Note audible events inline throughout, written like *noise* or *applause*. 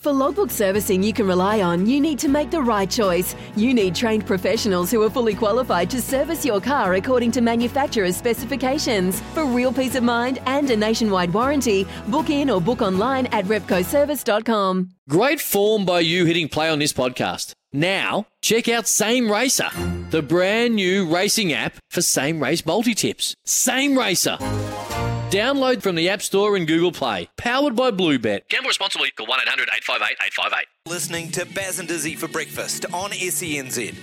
For logbook servicing you can rely on, you need to make the right choice. You need trained professionals who are fully qualified to service your car according to manufacturer's specifications. For real peace of mind and a nationwide warranty, book in or book online at repcoservice.com. Great form by you hitting play on this podcast. Now, check out Same Racer, the brand new racing app for same race multi tips. Same Racer. Download from the App Store and Google Play. Powered by Bluebet. Gamble responsibly. Call 1 800 858 858. Listening to Baz and Dizzy for breakfast on SENZ.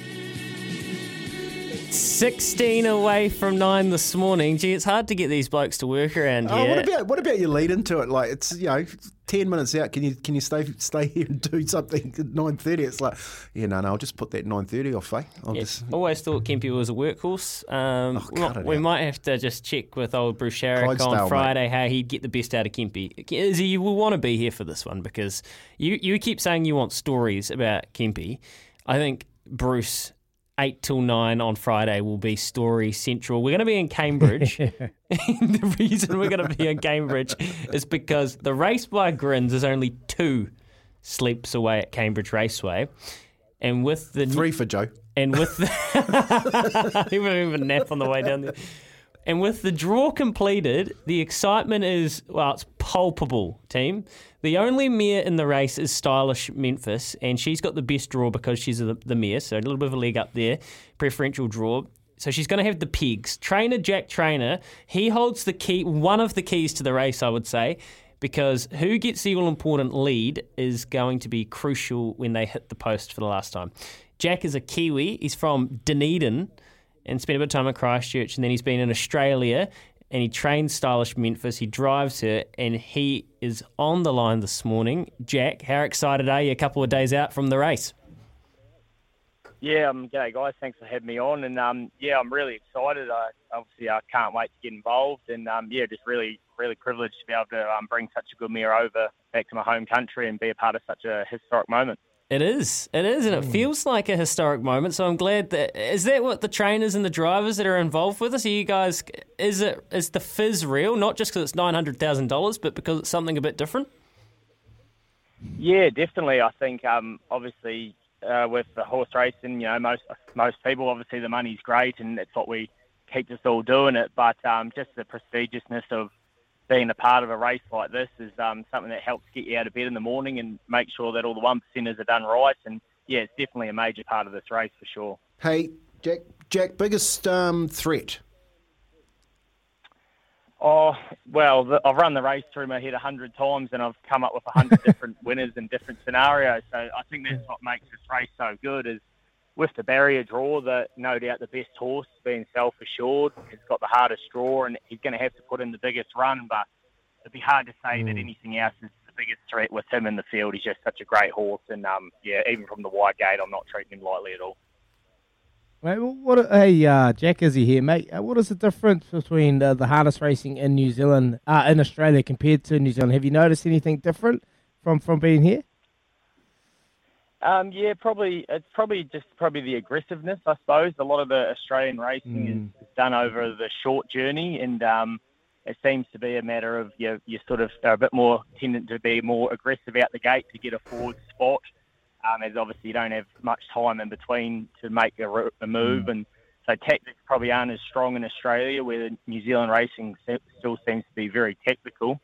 16 away from 9 this morning. Gee, it's hard to get these blokes to work around Oh, here. what about what about your lead into it? Like it's you know ten minutes out. Can you can you stay stay here and do something at nine thirty? It's like yeah no no I'll just put that nine thirty off. Eh? I'll Yeah, just Always thought Kempy was a workhorse. Um, Oh, we might- it we out. might have to just check with old Bruce Sherrick on mate. Friday how he'd get the best out of Kempy. Izzy, you will want to be here for this one because you, you keep saying you want stories about Kempy. I think Bruce, 8 till 9 on Friday, will be story central. We're going to be in Cambridge. *laughs* *laughs* the reason we're going to be in Cambridge is because the race by Grins is only two sleeps away at Cambridge Raceway. And with the three for Joe. and with the *laughs* he won't even nap on the way down there. And with the draw completed, the excitement is well, it's palpable, team. The only mare in the race is stylish Memphis, and she's got the best draw because she's the, mare, so a little bit of a leg up there, preferential draw. So she's going to have the pigs. Trainer Jack Trainer, he holds the key, one of the keys to the race, I would say, because who gets the all important lead is going to be crucial when they hit the post for the last time. Jack is a Kiwi. He's from Dunedin and spent a bit of time at Christchurch, and then he's been in Australia and he trains stylish Memphis. He drives her, and he is on the line this morning. Jack, how excited are you? A couple of days out from the race. Yeah, um, g'day guys. Thanks for having me on, and um, yeah, I'm really excited. I obviously I can't wait to get involved, and um, yeah, just really, really privileged to be able to um, bring such a good mare over back to my home country and be a part of such a historic moment. It is. It is, and it feels like a historic moment. So I'm glad that is that what the trainers and the drivers that are involved with us. Are you guys? Is it is the fizz real? Not just because it's nine hundred thousand dollars, but because it's something a bit different. Yeah, definitely. I think um, obviously uh, with the horse racing, you know, most most people obviously the money's great, and that's what we keep us all doing it. But um, just the prestigiousness of being a part of a race like this is um, something that helps get you out of bed in the morning and make sure that all the one percenters are done right. And yeah, it's definitely a major part of this race for sure. Hey Jack Jack biggest um, threat. Oh well, the, I've run the race through my head a hundred times, and I've come up with a hundred *laughs* different winners and different scenarios. So I think that's what makes this race so good. Is with the barrier draw, that no doubt the best horse, being self-assured, has got the hardest draw, and he's going to have to put in the biggest run. But it'd be hard to say that anything else is the biggest threat with him in the field. He's just such a great horse, and um, yeah, even from the wide gate, I'm not treating him lightly at all. Mate, wh- what? Hey, uh, Jack he here, mate. Uh, What is the difference between uh, the harness racing in New Zealand, uh, in Australia, compared to New Zealand? Have you noticed anything different from from being here? Um, yeah, probably it's probably just probably the aggressiveness, I suppose. A lot of the Australian racing is, is done over the short journey, and um, it seems to be a matter of you you sort of are a bit more tendent to be more aggressive out the gate to get a forward spot, um, as obviously you don't have much time in between to make a, a move, and so tactics probably aren't as strong in Australia, where New Zealand racing still seems to be very technical.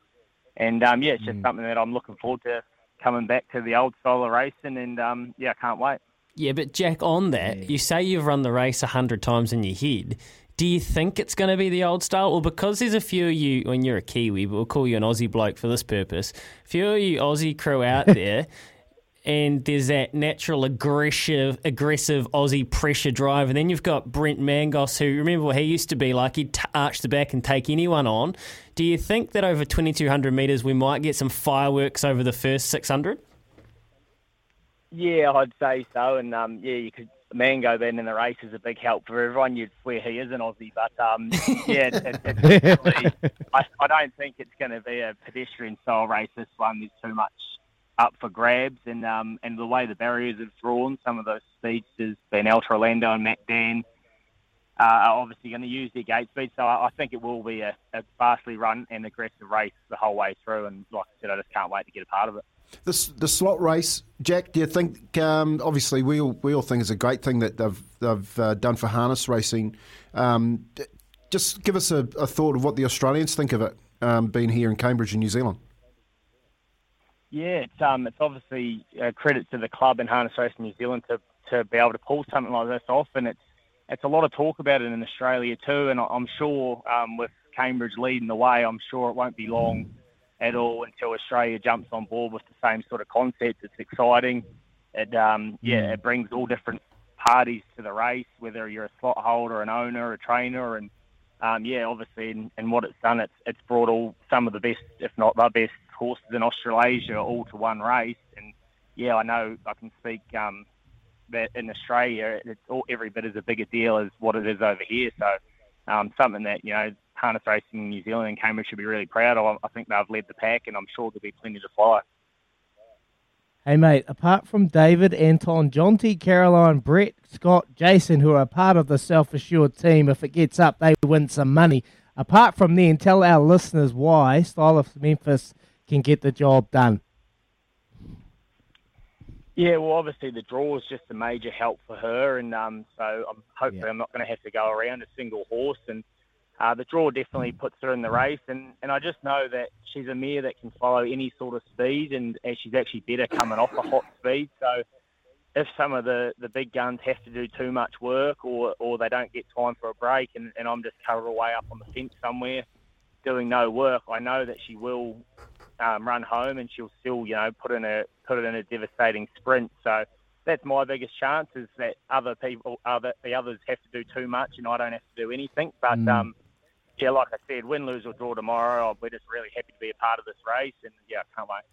And um, yeah, it's just something that I'm looking forward to coming back to the old style of racing, and um, yeah, I can't wait. Yeah, but Jack, on that, you say you've run the race a hundred times in your head. Do you think it's going to be the old style, or because there's a few of you, when you're a Kiwi, but we'll call you an Aussie bloke for this purpose, a few of you Aussie crew out *laughs* there, and there's that natural aggressive, aggressive Aussie pressure drive, and then you've got Brent Mangos, who remember what he used to be like, he'd t- arch the back and take anyone on. Do you think that over 2,200 metres we might get some fireworks over the first 600? Yeah, I'd say so, and um, yeah, you could. Mango being in the race is a big help for everyone. You'd swear he is an Aussie, but um, yeah, it, it, definitely- *laughs* I, I don't think it's going to be a pedestrian style race. This one, there's too much up for grabs, and um, and the way the barriers have drawn, some of those speeds speedsters, being Alta Orlando and Matt Dan, uh, are obviously going to use their gate speed. So I, I think it will be a, a vastly run and aggressive race the whole way through. And like I said, I just can't wait to get a part of it. The, the slot race, Jack. Do you think? Um, obviously, we all we all think it's a great thing that they've they've uh, done for harness racing. Um, just give us a, a thought of what the Australians think of it, um, being here in Cambridge in New Zealand. Yeah, it's um, it's obviously a credit to the club in harness racing New Zealand to, to be able to pull something like this off, and it's it's a lot of talk about it in Australia too. And I- I'm sure um, with Cambridge leading the way, I'm sure it won't be long at all until Australia jumps on board with the same sort of concept. It's exciting. It um, yeah, it brings all different parties to the race, whether you're a slot holder, an owner, a trainer, and um, yeah, obviously, in what it's done, it's it's brought all some of the best, if not the best, horses in Australasia all to one race. And yeah, I know I can speak um, that in Australia, it's all every bit as a bigger deal as what it is over here. So um, something that you know harness racing in New Zealand and Cambridge should be really proud of. I think they've led the pack, and I'm sure there'll be plenty to follow. Hey, mate, apart from David, Anton, John T, Caroline, Brett, Scott, Jason, who are a part of the self assured team, if it gets up, they win some money. Apart from them, tell our listeners why Stylish Memphis can get the job done. Yeah, well, obviously the draw is just a major help for her, and um, so I'm hopefully I'm not going to have to go around a single horse, and uh, the draw definitely puts her in the race, and, and I just know that she's a mare that can follow any sort of speed, and, and she's actually better coming off a hot speed. So if some of the, the big guns have to do too much work, or, or they don't get time for a break, and, and I'm just covered away up on the fence somewhere doing no work, I know that she will um, run home and she'll still, you know, put in a put it in a devastating sprint. So that's my biggest chance is that other people, other the others have to do too much and I don't have to do anything. But Mm. um, yeah, like I said, win, lose or draw tomorrow, we're just really happy to be a part of this race, and yeah, I can't wait.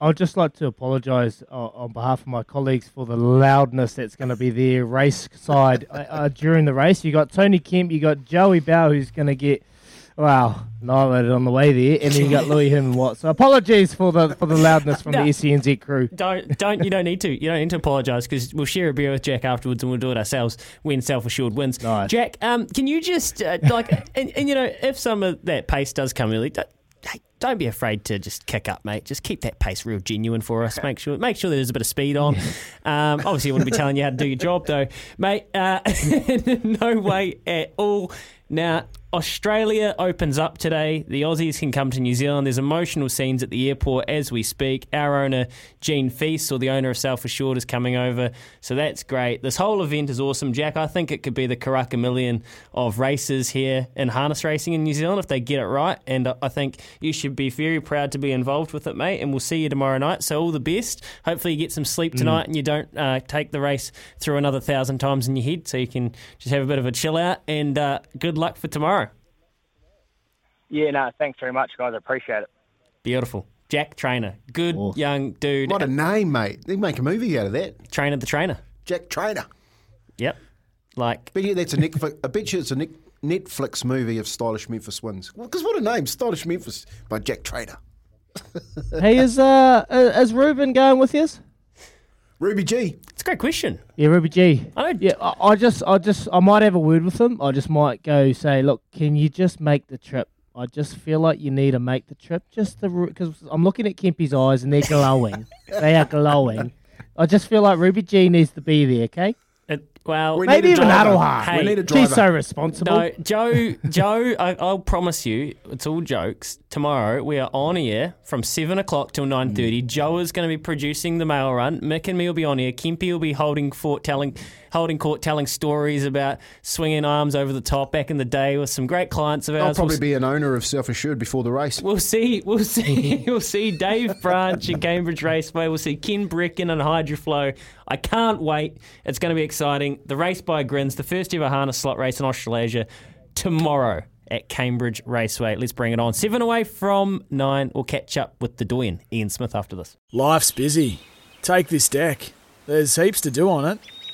I'd just like to apologise uh, on behalf of my colleagues for the loudness that's going to be there race side *laughs* uh, uh, during the race. You got Tony Kemp, you got Joey Bow, who's going to get wow annihilated on the way there, and then you got Louis Herman Watt. So apologies for the for the loudness from *laughs* No. the SENZ crew. Don't don't you don't need to you don't need to apologise because we'll share a beer with Jack afterwards and we'll do it ourselves when self assured wins. Nice. Jack, um, can you just uh, like *laughs* and, and you know if some of that pace does come early, don't, hey, don't be afraid to just kick up, mate. Just keep that pace real genuine for us. Make sure make sure there's a bit of speed on. Um, obviously, I wouldn't be telling you how to do your job though, mate. Uh, *laughs* no way at all. Now, Australia opens up today. The Aussies can come to New Zealand. There's emotional scenes at the airport as we speak. Our owner, Gene Feast, or the owner of Self Assured, is coming over. So that's great. This whole event is awesome, Jack. I think it could be the Karaka Million of races here in harness racing in New Zealand if they get it right. And I think you should be very proud to be involved with it, mate. And we'll see you tomorrow night. So all the best. Hopefully you get some sleep tonight and you don't uh, take the race through another thousand times in your head so you can just have a bit of a chill out. And uh, good luck for tomorrow. Yeah, no, thanks very much, guys. I appreciate it. Beautiful. Jack Trainer. Good young dude. What a name, mate! They make a movie out of that. Trainer the Trainer. Jack Trainer. Yep. Like, Bet you that's a Netflix. I bet you it's a Nick, Netflix movie of Stylish Memphis wins. Because what a name, Stylish Memphis by Jack Trainer. *laughs* hey, is uh uh, is Ruben going with you? Ruby G. it's a great question. Yeah, Ruby G. I don't- Yeah, I, I just, I just, I might have a word with him. I just might go say, look, can you just make the trip? I just feel like you need to make the trip, just because I'm looking at Kempy's eyes and they're glowing. *laughs* they are glowing. I just feel like Ruby G needs to be there. Okay. It, Well, We Maybe even driver. Adelhart. Hey, we need a He's driver. so responsible. No, Joe, Joe, I, I'll promise you, it's all jokes. Tomorrow we are on air from seven o'clock till nine thirty. Mm. Joe is going to be producing the mail run. Mick and me will be on air. Kempy will be holding fort, telling, holding court, telling stories about swinging arms over the top back in the day with some great clients of ours. I'll probably We'll- be an owner of Self Assured before the race. We'll see. We'll see. *laughs* We'll see Dave Branch at Cambridge Raceway. We'll see Ken Brecken and Hydroflow. I can't wait. It's going to be exciting. The race by Grins, the first ever harness slot race in Australasia, tomorrow at Cambridge Raceway. Let's bring it on. Seven away from nine. We'll catch up with the doyen, Ian Smith, after this. Life's busy. Take this deck. There's heaps to do on it,